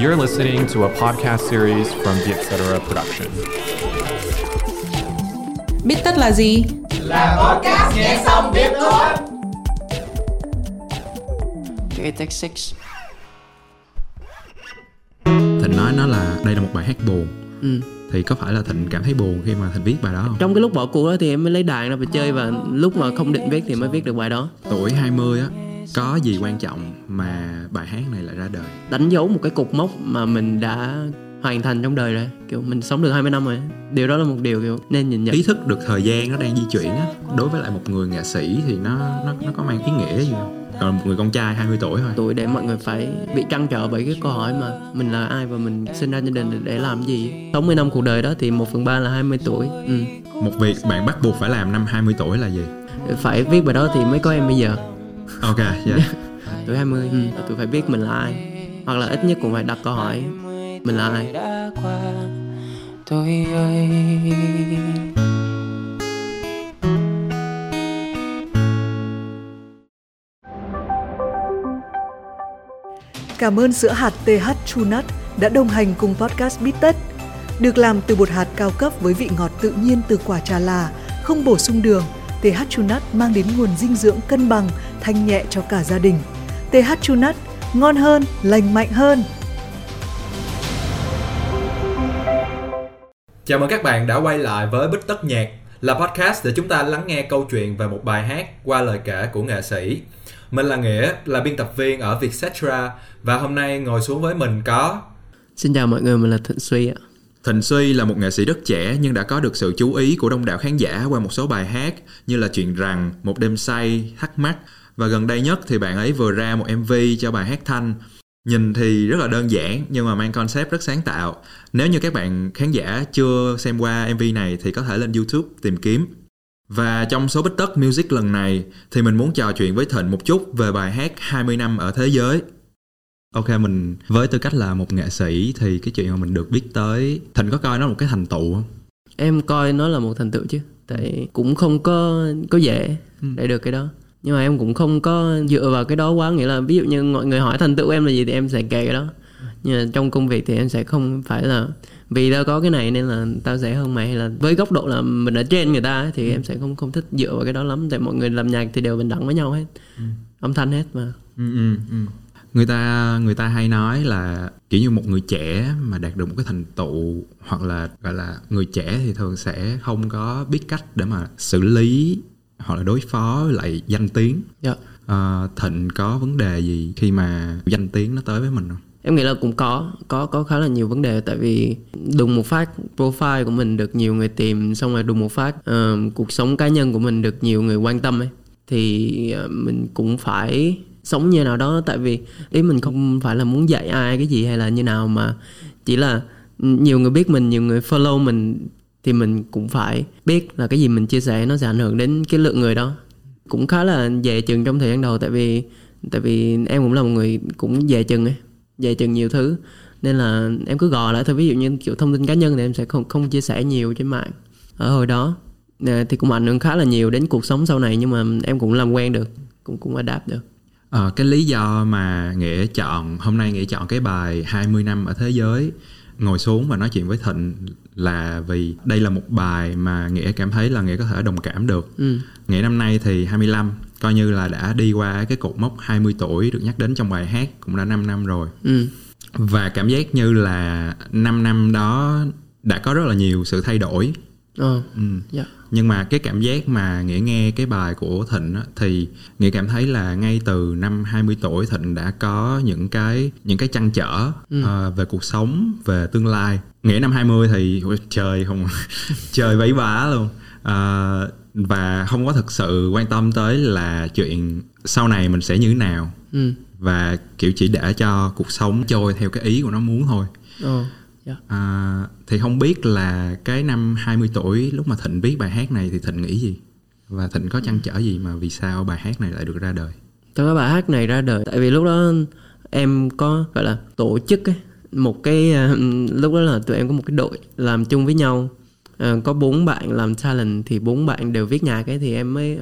You're listening to a podcast series from the Etc. Production. Biết tất là gì? Là podcast nghe xong biết thôi. Okay, take six. Thịnh nói nó là đây là một bài hát buồn Ừ. thì có phải là Thịnh cảm thấy buồn khi mà Thịnh viết bài đó không? Trong cái lúc bỏ cuộc đó thì em mới lấy đàn ra và chơi và lúc mà không định viết thì mới viết được bài đó. Tuổi 20 á có gì quan trọng mà bài hát này lại ra đời? Đánh dấu một cái cột mốc mà mình đã hoàn thành trong đời rồi. Kiểu mình sống được 20 năm rồi. Điều đó là một điều kiểu nên nhìn nhận. Ý thức được thời gian nó đang di chuyển á đối với lại một người nghệ sĩ thì nó nó nó có mang ý nghĩa gì không? Còn một người con trai 20 tuổi thôi. tuổi để mọi người phải bị trăn trở bởi cái câu hỏi mà mình là ai và mình sinh ra gia đình để- làm gì 60 năm cuộc đời đó thì 1 phần 3 là 20 tuổi ừ. Một việc bạn bắt buộc phải làm năm 20 tuổi là gì? phải viết bài đó thì mới có em bây giờ Ok, yeah. tuổi 20 ừ. tôi phải biết mình là ai hoặc là ít nhất cũng phải đặt câu hỏi mình là ai tôi ơi Cảm ơn sữa hạt TH True Nut đã đồng hành cùng podcast Bít Tất. Được làm từ bột hạt cao cấp với vị ngọt tự nhiên từ quả trà là, không bổ sung đường, TH Nut mang đến nguồn dinh dưỡng cân bằng, thanh nhẹ cho cả gia đình. TH Nut, ngon hơn, lành mạnh hơn. Chào mừng các bạn đã quay lại với Bích Tất Nhạc là podcast để chúng ta lắng nghe câu chuyện về một bài hát qua lời kể của nghệ sĩ. Mình là Nghĩa, là biên tập viên ở Vietcetera và hôm nay ngồi xuống với mình có xin chào mọi người mình là Thịnh Suy ạ Thịnh Suy là một nghệ sĩ rất trẻ nhưng đã có được sự chú ý của đông đảo khán giả qua một số bài hát như là Chuyện rằng, Một đêm say, Thắc mắc và gần đây nhất thì bạn ấy vừa ra một MV cho bài hát Thanh. Nhìn thì rất là đơn giản nhưng mà mang concept rất sáng tạo. Nếu như các bạn khán giả chưa xem qua MV này thì có thể lên YouTube tìm kiếm. Và trong số Bích Tất Music lần này thì mình muốn trò chuyện với Thịnh một chút về bài hát 20 năm ở thế giới. Ok mình với tư cách là một nghệ sĩ thì cái chuyện mà mình được biết tới Thịnh có coi nó là một cái thành tựu không? em coi nó là một thành tựu chứ tại cũng không có có dễ để được cái đó. Nhưng mà em cũng không có dựa vào cái đó quá nghĩa là ví dụ như mọi người hỏi thành tựu em là gì thì em sẽ kể cái đó. Nhưng mà trong công việc thì em sẽ không phải là vì tao có cái này nên là tao sẽ hơn mày hay là với góc độ là mình ở trên người ta ấy, thì em sẽ không không thích dựa vào cái đó lắm. Tại mọi người làm nhạc thì đều bình đẳng với nhau hết. Âm thanh hết mà. Ừ, ừ, ừ. Người ta người ta hay nói là kiểu như một người trẻ mà đạt được một cái thành tựu hoặc là gọi là người trẻ thì thường sẽ không có biết cách để mà xử lý hoặc là đối phó lại danh tiếng. dạ Ờ, Thịnh có vấn đề gì khi mà danh tiếng nó tới với mình không? em nghĩ là cũng có có có khá là nhiều vấn đề tại vì đùng một phát profile của mình được nhiều người tìm xong rồi đùng một phát ờ, cuộc sống cá nhân của mình được nhiều người quan tâm ấy thì ờ, mình cũng phải sống như nào đó, tại vì ý mình không phải là muốn dạy ai cái gì hay là như nào mà chỉ là ừ, nhiều người biết mình, nhiều người follow mình thì mình cũng phải biết là cái gì mình chia sẻ nó sẽ ảnh hưởng đến cái lượng người đó. Cũng khá là dè chừng trong thời gian đầu, tại vì tại vì em cũng là một người cũng dè chừng ấy, dè chừng nhiều thứ. Nên là em cứ gò lại thôi, ví dụ như kiểu thông tin cá nhân thì em sẽ không không chia sẻ nhiều trên mạng. Ở hồi đó à, thì cũng ảnh hưởng khá là nhiều đến cuộc sống sau này, nhưng mà em cũng làm quen được, cũng cũng adapt được. Ờ, cái lý do mà Nghĩa chọn hôm nay Nghĩa chọn cái bài 20 năm ở thế giới ngồi xuống và nói chuyện với Thịnh là vì đây là một bài mà Nghĩa cảm thấy là Nghĩa có thể đồng cảm được. ừ. Nghĩa năm nay thì 25 coi như là đã đi qua cái cột mốc 20 tuổi được nhắc đến trong bài hát cũng đã 5 năm rồi. Ừ. Và cảm giác như là 5 năm đó đã có rất là nhiều sự thay đổi. Ờ. Ừ. Dạ. Nhưng mà cái cảm giác mà Nghĩa nghe cái bài của Thịnh á, thì Nghĩa cảm thấy là ngay từ năm 20 tuổi Thịnh đã có những cái những cái trăn trở ờ, về cuộc sống, về tương lai. Nghĩa năm 20 thì chơi không chơi vấy vá luôn. Ờ, và không có thực sự quan tâm tới là chuyện sau này mình sẽ như thế nào Ừ. và kiểu chỉ để cho cuộc sống trôi theo cái ý của nó muốn thôi. Ờ. Dạ. À, thì không biết là cái năm 20 tuổi lúc mà Thịnh viết bài hát này thì Thịnh nghĩ gì? Và Thịnh có trăn trở gì mà vì sao bài hát này lại được ra đời? Thật ra bài hát này ra đời tại vì lúc đó em có gọi là tổ chức ấy, một cái ờ, lúc đó là tụi em có một cái đội làm chung với nhau Ờ, có bốn bạn làm talent thì bốn bạn đều viết nhạc cái thì em mới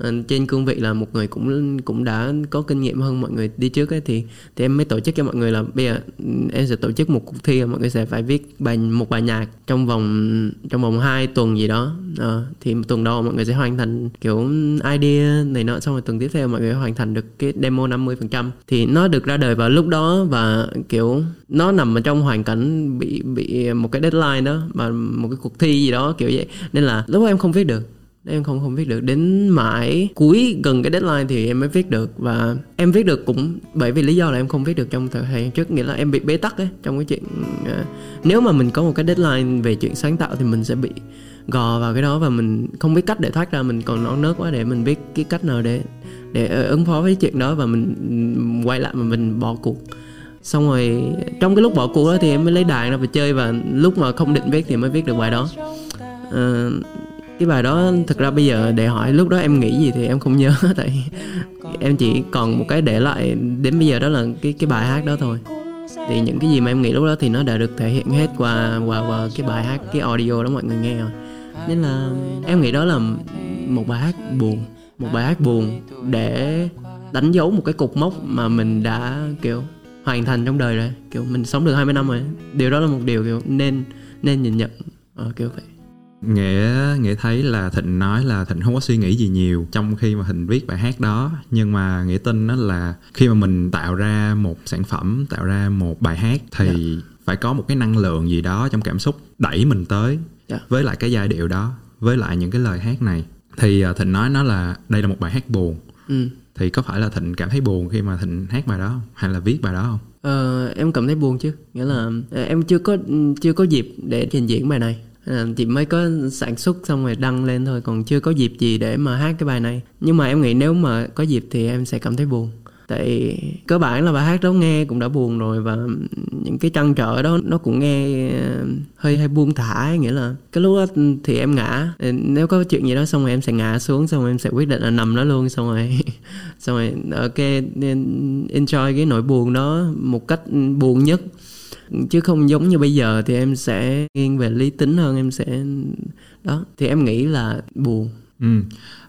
Ờ, trên cương vị là một người cũng cũng đã có kinh nghiệm hơn mọi người đi trước ấy thì thì em mới tổ chức cho mọi người là bây giờ ừ, em sẽ tổ chức một cuộc thi mọi người sẽ phải viết bài một bài nhạc trong vòng trong vòng 2 tuần gì đó. À, thì tuần đầu mọi người sẽ hoàn thành kiểu idea này nọ xong rồi tuần tiếp theo mọi người hoàn thành được cái demo 50% thì nó được ra đời vào lúc đó và kiểu nó nằm ở trong hoàn cảnh bị bị một cái deadline đó mà một cái cuộc thi gì đó kiểu vậy. Nên là lúc đó em không viết được em không không viết được. Đến mãi cuối gần cái deadline thì em mới viết được. Và em viết được cũng bởi vì lý do là em không viết được trong thời gian trước. Nghĩa là em bị bế tắc ấy trong cái chuyện à, nếu mà mình có một cái deadline về chuyện sáng tạo thì mình sẽ bị gò vào cái đó và mình không biết cách để thoát ra. Mình còn non nớt quá để mình biết cái cách nào để để ờ, ứng phó với chuyện đó và mình quay lại mà mình bỏ cuộc. Xong rồi trong cái lúc bỏ cuộc đó thì em mới lấy đàn ra và chơi và lúc mà không định viết thì mới viết được bài đó. Uh, cái bài đó thực ra bây giờ để hỏi lúc đó em nghĩ gì thì em không nhớ tại em chỉ còn một cái để lại đến bây giờ đó là cái cái bài hát đó thôi. Thì những cái gì mà em nghĩ lúc đó thì nó đã được thể hiện hết qua qua qua cái bài hát cái audio đó mọi người nghe rồi. Nên là em nghĩ đó là một bài hát buồn một bài hát buồn để đánh dấu một cái cột mốc mà mình đã kiểu hoàn thành trong đời rồi. Kiểu mình sống được 20 năm rồi. Điều đó là một điều kiểu nên nên nhìn nhận ờ, kiểu vậy nghĩa nghĩa thấy là thịnh nói là thịnh không có suy nghĩ gì nhiều trong khi mà thịnh viết bài hát đó. Nhưng mà nghĩa tin đó là khi mà mình tạo ra một sản phẩm tạo ra một bài hát thì phải có một cái năng lượng gì đó trong cảm xúc đẩy mình tới Dạ. với lại cái giai điệu đó với lại những cái lời hát này. Thì à, thịnh nói nó là đây là một bài hát buồn. Ừ. thì có phải là thịnh cảm thấy buồn khi mà thịnh hát bài đó không? Hay là viết bài đó không? Ờ, em cảm thấy buồn chứ. Nghĩa là em chưa có chưa có dịp để trình diễn bài này Ờ, chị mới có sản xuất xong rồi đăng lên thôi còn chưa có dịp gì để mà hát cái bài này. Nhưng mà em nghĩ nếu mà có dịp thì em sẽ cảm thấy buồn. Tại cơ bản là bài hát đó nghe cũng đã buồn rồi và những cái trăn trở đó nó cũng nghe ờ, hơi hơi buông thả ấy, nghĩa là cái lúc đó thì em ngã. Ờ, nếu có chuyện gì đó xong rồi em sẽ ngã xuống xong rồi em sẽ quyết định là nằm đó luôn xong rồi xong rồi ok nên enjoy cái nỗi buồn đó một cách buồn nhất chứ không giống như bây giờ thì em sẽ nghiêng về lý tính hơn em sẽ đó. Thì em nghĩ là buồn. Ừ.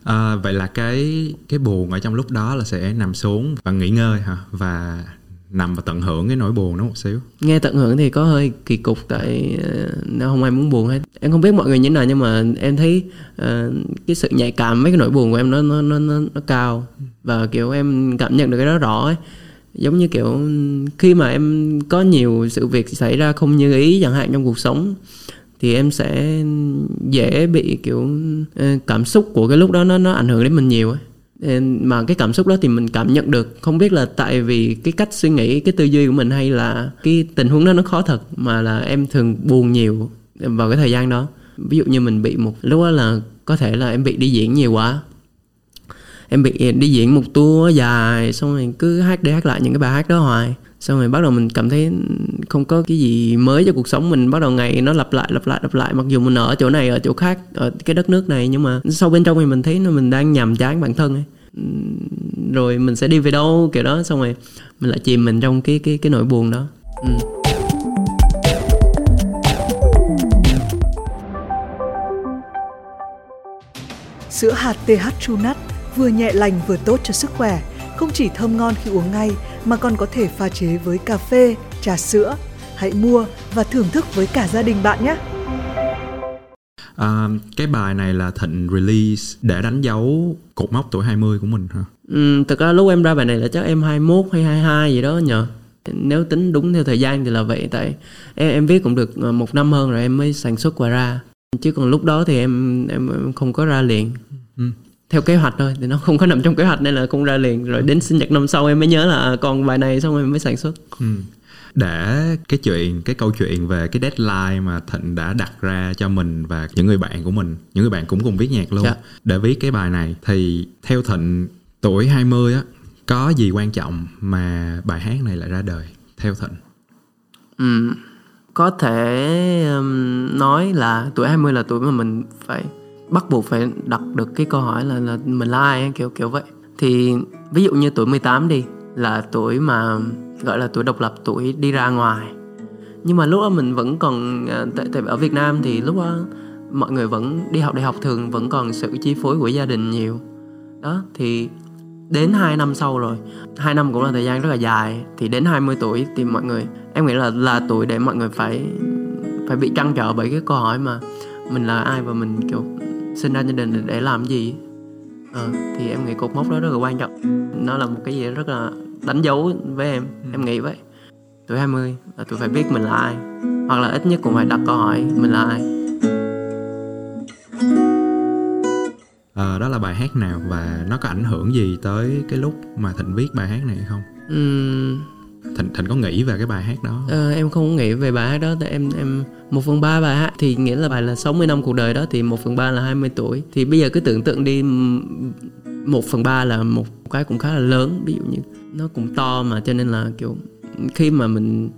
À, vậy là cái cái buồn ở trong lúc đó là sẽ nằm xuống và nghỉ ngơi hả? Và nằm và tận hưởng cái nỗi buồn đó một xíu. Nghe tận hưởng thì có hơi kỳ cục tại ờ, nó không ai muốn buồn hết. Em không biết mọi người như thế nào nhưng mà em thấy ờ, cái sự nhạy cảm với cái nỗi buồn của em nó nó nó nó, nó cao. Và kiểu em cảm nhận được cái đó rõ ấy giống như kiểu, khi mà em có nhiều sự việc xảy ra không như ý chẳng hạn trong cuộc sống, thì em sẽ dễ bị kiểu ờ, cảm xúc của cái lúc đó nó nó ảnh hưởng đến mình nhiều ấy. Ờ, mà cái cảm xúc đó thì mình cảm nhận được. Không biết là tại vì cái cách suy nghĩ, cái tư duy của mình hay là cái tình huống đó nó khó thật mà là em thường buồn nhiều vào cái thời gian đó. Ví dụ như mình bị một lúc đó là có thể là em bị đi diễn nhiều quá em bị đi diễn một tour dài, xong rồi cứ hát đi hát lại những cái bài hát đó hoài. Xong rồi bắt đầu mình cảm thấy không có cái gì mới cho cuộc sống mình. Bắt đầu ngày nó lặp lại lặp lại lặp lại. Mặc dù mình ở chỗ này, ở chỗ khác, ở cái đất nước này, nhưng mà sau bên trong thì mình thấy nó mình đang nhàm chán bản thân ấy. Rồi mình sẽ đi về đâu, kiểu đó. Xong rồi mình lại chìm mình trong cái cái cái nỗi buồn đó. Ừ. Sữa hạt TH True Nut vừa nhẹ lành vừa tốt cho sức khỏe, không chỉ thơm ngon khi uống ngay mà còn có thể pha chế với cà phê, trà sữa. Hãy mua và thưởng thức với cả gia đình bạn nhé! à, cái bài này là thịnh release để đánh dấu cột mốc tuổi 20 của mình hả Ừ, thực ra lúc em ra bài này là chắc em 21 hay 22 gì đó nhờ nếu tính đúng theo thời gian thì là vậy tại em em viết cũng được ờ, một năm hơn rồi em mới sản xuất và ra chứ còn lúc đó thì em em, em không có ra liền Ừ. theo kế hoạch thôi thì nó không có nằm trong kế hoạch nên là không ra liền rồi đến sinh nhật năm sau em mới nhớ là à, còn bài này xong rồi em mới sản xuất Ừ. để cái chuyện cái câu chuyện về cái deadline mà thịnh đã đặt ra cho mình và những người bạn của mình những người bạn cũng cùng viết nhạc luôn Dạ. để viết cái bài này thì theo thịnh tuổi 20 á có gì quan trọng mà bài hát này lại ra đời theo thịnh Ừm, có thể ừm, nói là tuổi 20 là tuổi mà mình phải bắt buộc phải đặt được cái câu hỏi là là mình là ai kiểu kiểu vậy. Thì ví dụ như tuổi 18 đi là tuổi mà gọi là tuổi độc lập, tuổi đi ra ngoài. Nhưng mà lúc đó mình vẫn còn à, tại, tại ở Việt Nam thì lúc đó mọi người vẫn đi học đại học thường vẫn còn sự chi phối của gia đình nhiều đó thì đến 2 năm sau rồi hai năm cũng là thời gian rất là dài thì đến 20 tuổi thì mọi người em nghĩ là là tuổi để mọi người phải phải bị trăn trở bởi cái câu hỏi mà mình là ai và mình kiểu sinh ra gia đình để làm gì? Ờ, thì em nghĩ cột mốc đó rất là quan trọng. Nó là một cái gì rất là đánh dấu với em em nghĩ vậy. Tuổi 20 là tôi phải biết mình là ai hoặc là ít nhất cũng phải đặt câu hỏi mình là ai? Ờ, đó là bài hát nào và nó có ảnh hưởng gì tới cái lúc mà thịnh viết bài hát này hay không? Ừm, thành thành có nghĩ về cái bài hát đó À, em không nghĩ về bài hát đó tại em em một phần ba bài hát thì nghĩa là bài là 60 năm cuộc đời đó thì một phần ba là 20 tuổi. Thì bây giờ cứ tưởng tượng đi một phần ba là một cái cũng khá là lớn ví dụ như nó cũng to mà cho nên là kiểu khi mà mình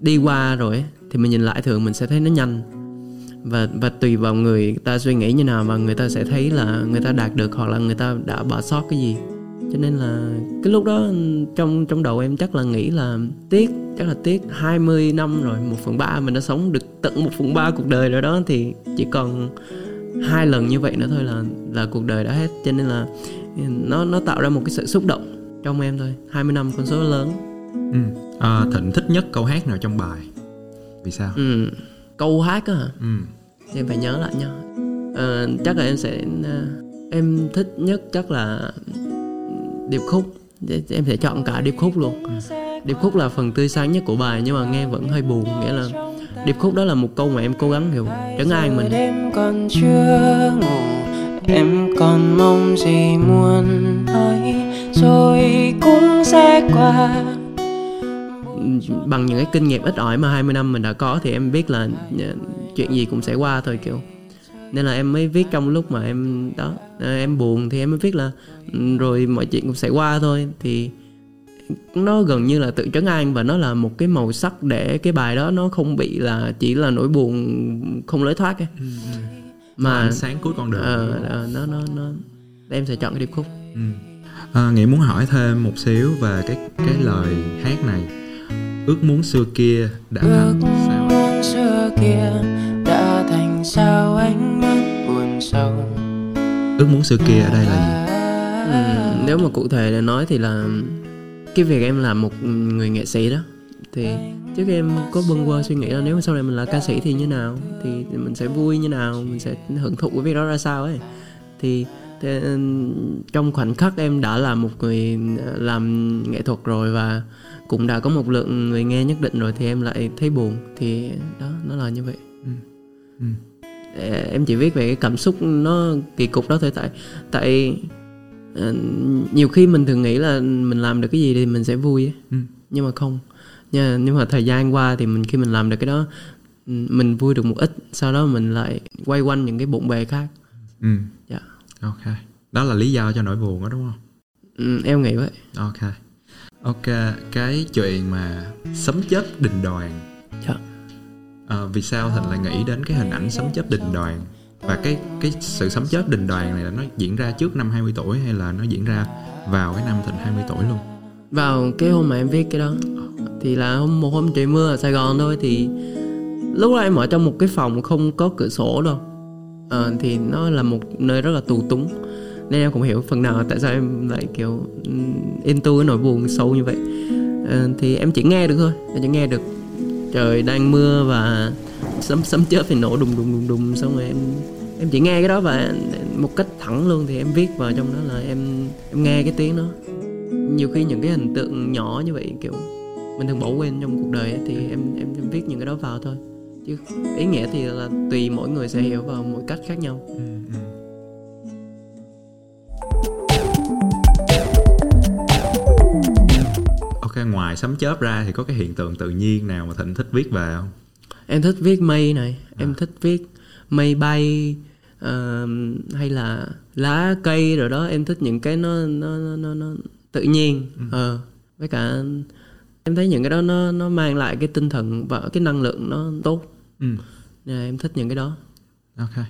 đi qua rồi thì mình nhìn lại thường mình sẽ thấy nó nhanh. Và và tùy vào người ta suy nghĩ như nào mà người ta sẽ thấy là người ta đạt được hoặc là người ta đã bỏ sót cái gì cho nên là cái lúc đó trong trong đầu em chắc là nghĩ là tiếc chắc là tiếc 20 năm rồi một phần ba mình đã sống được tận một phần ba cuộc đời rồi đó. Thì chỉ còn hai lần như vậy nữa thôi là là cuộc đời đã hết. Cho nên là nó nó tạo ra một cái sự xúc động trong em thôi. 20 năm con số lớn. Ừ. Ờ, thịnh thích nhất câu hát nào trong bài? Vì sao? Ừ. câu hát á hả? Ừ. em phải nhớ lại nha. Ờ, chắc là em sẽ ờ, em thích nhất chắc là điệp khúc. Em sẽ chọn cả điệp khúc luôn. Điệp khúc là phần tươi sáng nhất của bài nhưng mà nghe vẫn hơi buồn nghĩa là điệp khúc đó là một câu mà em cố gắng kiểu trấn an mình. Đêm còn chưa ngủ em còn mong gì muốn nói rồi cũng sẽ qua. Bằng những cái kinh nghiệm ít ỏi mà 20 năm mình đã có thì em biết là ờ, chuyện gì cũng sẽ qua thôi kiểu nên là em mới viết trong lúc mà em đó ờ, em buồn thì em mới viết là "Ừ, rồi mọi chuyện cũng sẽ qua thôi. Thì nó gần như là tự trấn an và nó là một cái màu sắc để cái bài đó nó không bị là chỉ là nỗi buồn không lối thoát ấy. mà ánh sáng cuối con đường. ờ, ờ, nó nó nó em sẽ chọn cái điệp khúc. Ừ. à, nghĩa muốn hỏi thêm một xíu về cái cái lời hát này. Ước muốn xưa kia đã ước thành sao? muốn xưa kia đã thành sao ước muốn xưa kia ở đây là gì? Ừ, nếu mà cụ thể để nói thì là cái việc em làm một người nghệ sĩ đó. Thì trước em có bâng quơ suy nghĩ là nếu mà sau này mình là ca sĩ thì như nào? Thì mình sẽ vui như nào? Mình sẽ hưởng thụ cái việc đó ra sao ấy? Thì, ừ, trong khoảnh khắc em đã là một người ờ, làm nghệ thuật rồi và cũng đã có một lượng người nghe nhất định rồi thì em lại thấy buồn. Thì đó nó là như vậy. Ừ. Ờ, em chỉ viết về cái cảm xúc nó kỳ cục đó thôi. Tại tại ờ, nhiều khi mình thường nghĩ là mình làm được cái gì thì mình sẽ vui ấy. Ừ. nhưng mà không. Nhưng, nhưng mà thời gian qua thì mình khi mình làm được cái đó ừ, mình vui được một ít sau đó mình lại quay quanh những cái bộn bề khác. Ừ. dạ. Ok. Đó là lý do cho nỗi buồn đó đúng không? Ừ, em nghĩ vậy. Ok. Ok cái chuyện mà sấm chớp đình đoàn à, vì sao thịnh lại nghĩ đến cái hình ảnh sấm chớp đình đoàn? Và cái cái sự sấm chớp đình đoàn này là nó diễn ra trước năm 20 tuổi hay là nó diễn ra vào cái năm thịnh 20 tuổi luôn? Vào cái hôm mà em viết cái đó thì là hôm một hôm trời mưa ở Sài Gòn thôi thì lúc đó em ở trong một cái phòng không có cửa sổ đâu. À, thì nó là một nơi rất là tù túng nên em cũng hiểu phần nào tại sao em lại kiểu ừ, into cái nỗi buồn sâu như vậy. À, thì em chỉ nghe được thôi em chỉ nghe được trời đang mưa và sấm sấm chớp thì nổ đùng đùng đùng đùng. Xong rồi em em chỉ nghe cái đó và một cách thẳng luôn thì em viết vào trong đó là em em nghe cái tiếng đó. Nhiều khi những cái hình tượng nhỏ như vậy kiểu mình thường bỏ quên trong cuộc đời ấy, thì em, em em viết những cái đó vào thôi. Chứ ý nghĩa thì là tùy mỗi người sẽ hiểu vào mỗi cách khác nhau. Ừ, ừ. Ok ngoài sấm chớp ra thì có cái hiện tượng tự nhiên nào mà thịnh thích viết về không? Em thích viết mây này em thích viết mây bay ờ, hay là lá cây rồi đó. Em thích những cái nó nó nó nó, nó tự nhiên. Ờ với cả em thấy những cái đó nó nó mang lại cái tinh thần và cái năng lượng nó tốt. Ừ. Nên em thích những cái đó. Ok.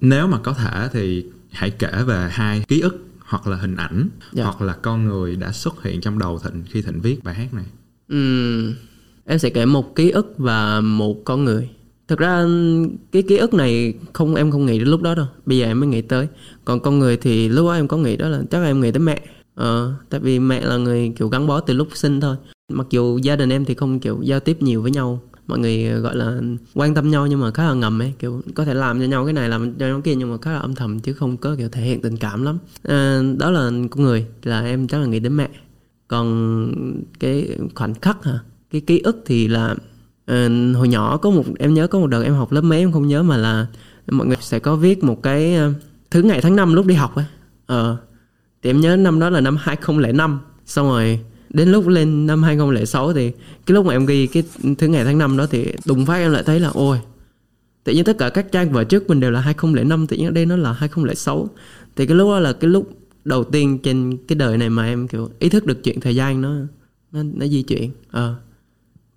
Nếu mà có thể thì hãy kể về hai ký ức hoặc là hình ảnh Dạ. hoặc là con người đã xuất hiện trong đầu thịnh khi thịnh viết bài hát này. Ừm, em sẽ kể một ký ức và một con người. Thực ra cái ký ức này không em không nghĩ đến lúc đó đâu. Bây giờ em mới nghĩ tới. Còn con người thì lúc đó em có nghĩ đó là chắc là em nghĩ tới mẹ. Ờ tại vì mẹ là người kiểu gắn bó từ lúc sinh thôi. Mặc dù gia đình em thì không kiểu giao tiếp nhiều với nhau mọi người ờ, gọi là quan tâm nhau nhưng mà khá là ngầm ấy. Kiểu có thể làm cho nhau cái này làm cho nhau cái kia nhưng mà khá là âm thầm chứ không có kiểu thể hiện tình cảm lắm. À, đó là con người là em chắc là nghĩ đến mẹ. Còn cái khoảnh khắc hả cái ký ức thì là uh, hồi nhỏ có một em nhớ có một đợt em học lớp mấy em không nhớ mà là mọi người sẽ có viết một cái uh, thứ ngày tháng năm lúc đi học ấy. Ờ thì em nhớ năm đó là năm 2005 xong rồi đến lúc lên năm 2006 thì cái lúc mà em ghi cái thứ ngày tháng năm đó thì đùng phát em lại thấy là ôi tự nhiên tất cả các trang vở trước mình đều là 2005 tự nhiên ở đây nó là 2006 thì cái lúc đó là cái lúc đầu tiên trên cái đời này mà em kiểu ý thức được chuyện thời gian nó nó, nó di chuyển. Ờ.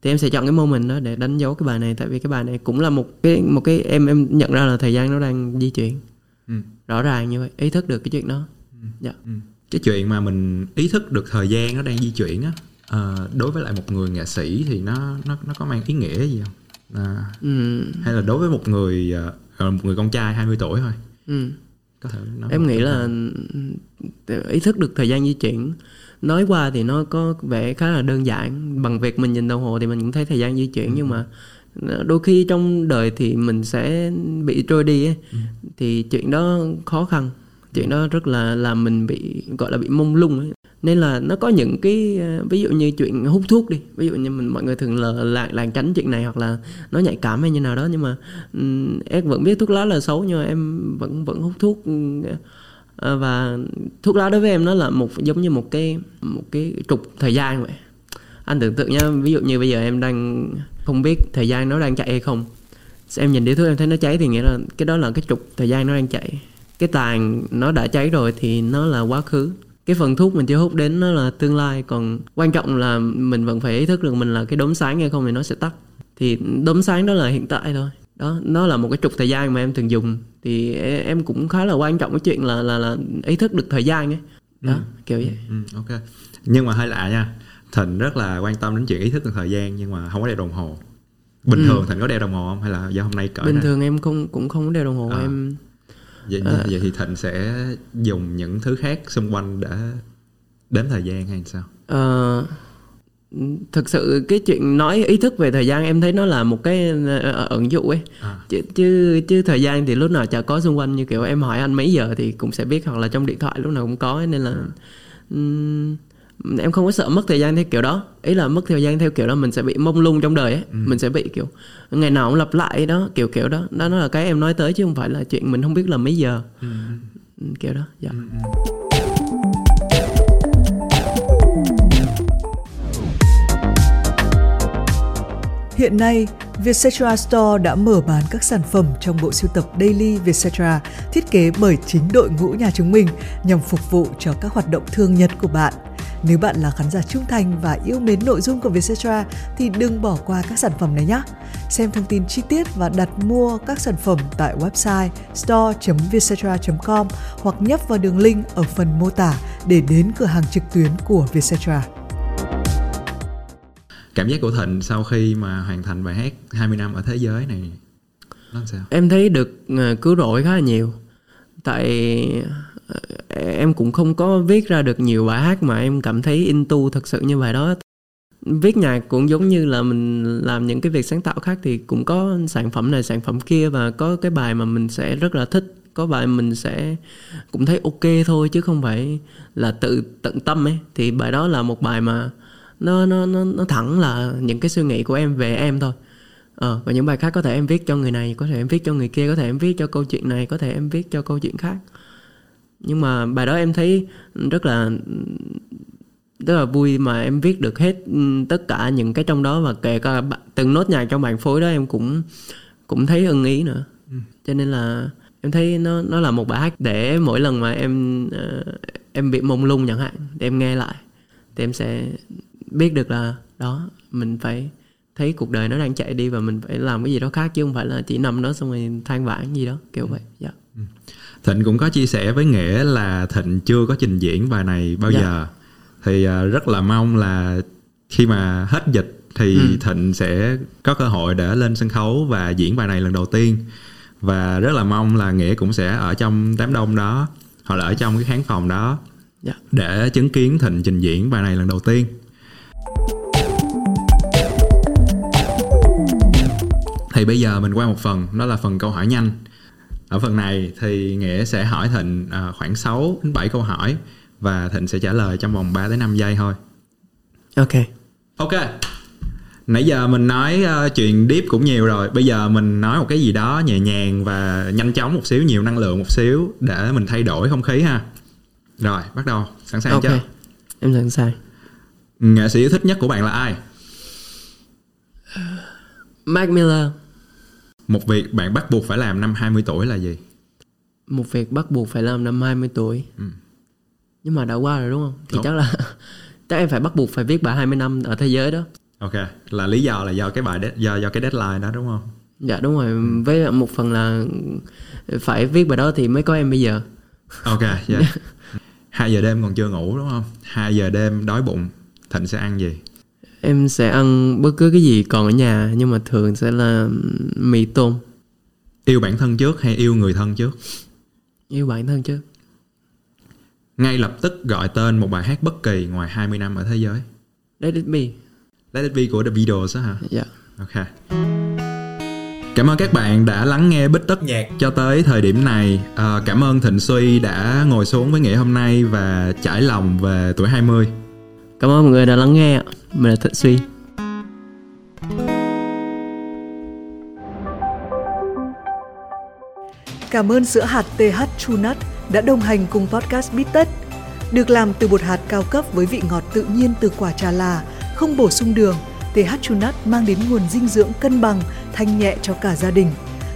Thì em sẽ chọn cái moment đó để đánh dấu cái bài này tại vì cái bài này cũng là một cái một cái em em nhận ra là thời gian nó đang di chuyển. Ừ. rõ ràng như vậy ý thức được cái chuyện đó. Dạ cái chuyện mà mình ý thức được thời gian nó đang di chuyển á ờ, đối với lại một người nghệ sĩ thì nó nó nó có mang ý nghĩa gì không à, ừ. hay là đối với một người ờ, là một người con trai 20 tuổi thôi Ừ. có thể nói em nghĩ là ý thức được thời gian di chuyển nói qua thì nó có vẻ khá là đơn giản bằng việc mình nhìn đồng hồ thì mình cũng thấy thời gian di chuyển nhưng mà đôi khi trong đời thì mình sẽ bị trôi đi ấy. thì chuyện đó khó khăn chuyện đó rất là làm mình bị gọi là bị mông lung ấy. nên là nó có những cái ờ, ví dụ như chuyện hút thuốc đi. Ví dụ như mình mọi người thường là làng, làng tránh chuyện này hoặc là nó nhạy cảm hay như nào đó. Nhưng mà um, em vẫn biết thuốc lá là xấu nhưng mà em vẫn vẫn hút thuốc ờ, và thuốc lá đối với em nó là một giống như một cái một cái trục thời gian vậy. Anh tưởng tượng nha ví dụ như bây giờ em đang không biết thời gian nó đang chạy hay không. Em nhìn điếu thuốc em thấy nó cháy thì nghĩa là cái đó là cái trục thời gian nó đang chạy cái tàn nó đã cháy rồi thì nó là quá khứ. Cái phần thuốc mình chưa hút đến nó là tương lai. Còn quan trọng là mình vẫn phải ý thức được mình là cái đốm sáng hay không thì nó sẽ tắt. Thì đốm sáng đó là hiện tại thôi. Đó nó là một cái trục thời gian mà em thường dùng. Thì e- em cũng khá là quan trọng cái chuyện là là là ý thức được thời gian ấy. Đó kiểu vậy. Ừ, ok. Nhưng mà hơi lạ nha. Thịnh rất là quan tâm đến chuyện ý thức được thời gian nhưng mà không có đeo đồng hồ. Bình Ừ. thường thịnh có đeo đồng hồ không? Hay là do hôm nay cởi bình ra? thường em không cũng không có đeo đồng hồ À. em vậy, À. vậy thì thịnh sẽ dùng những thứ khác xung quanh để đếm thời gian hay sao Ờ, thực sự cái chuyện nói ý thức về thời gian em thấy nó là một cái ờ, ẩn dụ ấy À. chứ, chứ chứ thời gian thì lúc nào chả có xung quanh như kiểu em hỏi anh mấy giờ thì cũng sẽ biết hoặc là trong điện thoại lúc nào cũng có ấy, nên là ừm, em không có sợ mất thời gian theo kiểu đó. Ý là mất thời gian theo kiểu đó mình sẽ bị mông lung trong đời ấy. Mình sẽ bị kiểu ngày nào cũng lặp lại đó kiểu kiểu đó. Đó nó là cái em nói tới chứ không phải là chuyện mình không biết là mấy giờ. Ừ, kiểu đó dạ. Hiện nay, Vietcetera Store đã mở bán các sản phẩm trong bộ sưu tập Daily Vietcetera thiết kế bởi chính đội ngũ nhà chúng mình nhằm phục vụ cho các hoạt động thường nhật của bạn. Nếu bạn là khán giả trung thành và yêu mến nội dung của Vietcetera thì đừng bỏ qua các sản phẩm này nhé. Xem thông tin chi tiết và đặt mua các sản phẩm tại website store.vietcetera.com hoặc nhấp vào đường link ở phần mô tả để đến cửa hàng trực tuyến của Vietcetera. cảm giác của thịnh sau khi mà hoàn thành bài hát 20 năm ở thế giới này nó làm sao em thấy được ờ, cứu rỗi khá là nhiều tại em cũng không có viết ra được nhiều bài hát mà em cảm thấy into thật sự như bài đó. Viết nhạc cũng giống như là mình làm những cái việc sáng tạo khác thì cũng có sản phẩm này, sản phẩm kia và có cái bài mà mình sẽ rất là thích. Có bài mình sẽ cũng thấy ok thôi chứ không phải là tự tận tâm ấy. Thì bài đó là một bài mà nó nó nó nó thẳng là những cái suy nghĩ của em về em thôi. Ờ và những bài khác có thể em viết cho người này, có thể em viết cho người kia, có thể em viết cho câu chuyện này, có thể em viết cho câu chuyện khác nhưng mà bài đó em thấy rất là rất là vui mà em viết được hết ừ, tất cả những cái trong đó và kể cả từng nốt nhạc trong bản phối đó em cũng cũng thấy ưng ý nữa. Cho nên là em thấy nó nó là một bài hát để mỗi lần mà em ờ, em bị mông lung chẳng hạn thì em nghe lại thì em sẽ biết được là đó mình phải thấy cuộc đời nó đang chạy đi và mình phải làm cái gì đó khác chứ không phải là chỉ nằm đó xong rồi than vãn gì đó kiểu vậy dạ Thịnh cũng có chia sẻ với Nghĩa là Thịnh chưa có trình diễn bài này bao Dạ. giờ Thì à, rất là mong là khi mà hết dịch thì Ừ. Thịnh sẽ có cơ hội để lên sân khấu và diễn bài này lần đầu tiên và rất là mong là Nghĩa cũng sẽ ở trong đám đông đó hoặc là ở trong cái khán phòng đó Dạ. để chứng kiến Thịnh trình diễn bài này lần đầu tiên. Thì bây giờ mình qua một phần, đó là phần câu hỏi nhanh. Ở phần này thì Nghĩa sẽ hỏi Thịnh à, khoảng 6 đến 7 câu hỏi và Thịnh sẽ trả lời trong vòng 3 đến 5 giây thôi. ok Ok. Nãy giờ mình nói ờ, chuyện deep cũng nhiều rồi. Bây giờ mình nói một cái gì đó nhẹ nhàng và nhanh chóng một xíu, nhiều năng lượng một xíu để mình thay đổi không khí ha. Rồi, bắt đầu. Sẵn sàng ok chưa? em sẵn sàng Nghệ sĩ yêu thích nhất của bạn là ai? Mac Miller Một việc bạn bắt buộc phải làm năm 20 tuổi là gì? một việc bắt buộc phải làm năm 20 tuổi nhưng mà đã qua rồi đúng không thì Đúng. chắc là chắc em phải bắt buộc phải viết bài 20 năm ở thế giới đó Ok, là lý do là do cái bài de- do do cái deadline đó đúng không? dạ đúng rồi với lại một phần là phải viết bài đó thì mới có em bây giờ Ok, yeah. 2 giờ đêm còn chưa ngủ đúng không? 2 giờ đêm đói bụng, Thịnh sẽ ăn gì? Em sẽ ăn bất cứ cái gì còn ở nhà nhưng mà thường sẽ là mì tôm Yêu bản thân trước hay yêu người thân trước? yêu bản thân chứ Ngay lập tức gọi tên một bài hát bất kỳ ngoài 20 năm ở thế giới. let it be Let It Be của The Beatles á hả? dạ Ok. Cảm ơn các bạn đã lắng nghe bích tất nhạc cho tới thời điểm này. Ờ, cảm ơn Thịnh Suy đã ngồi xuống với Nghĩa hôm nay và trải lòng về tuổi 20 cảm ơn mọi người đã lắng nghe mình là thịnh suy Cảm ơn sữa hạt TH True Nut đã đồng hành cùng podcast Bít Tất. Được làm từ bột hạt cao cấp với vị ngọt tự nhiên từ quả trà là, không bổ sung đường, TH True Nut mang đến nguồn dinh dưỡng cân bằng, thanh nhẹ cho cả gia đình.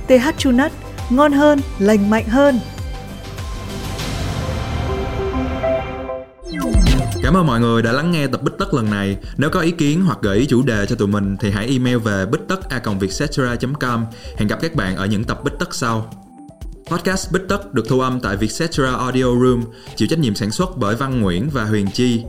TH True Nut ngon hơn, lành mạnh hơn. Cảm ơn mọi người đã lắng nghe tập Bích Tất lần này. Nếu có ý kiến hoặc gợi ý chủ đề cho tụi mình thì hãy email về bích tất a com Hẹn gặp các bạn ở những tập Bích Tất sau. Podcast Bích Tất được thu âm tại Vietcetera Audio Room, chịu trách nhiệm sản xuất bởi Văn Nguyễn và Huyền Chi.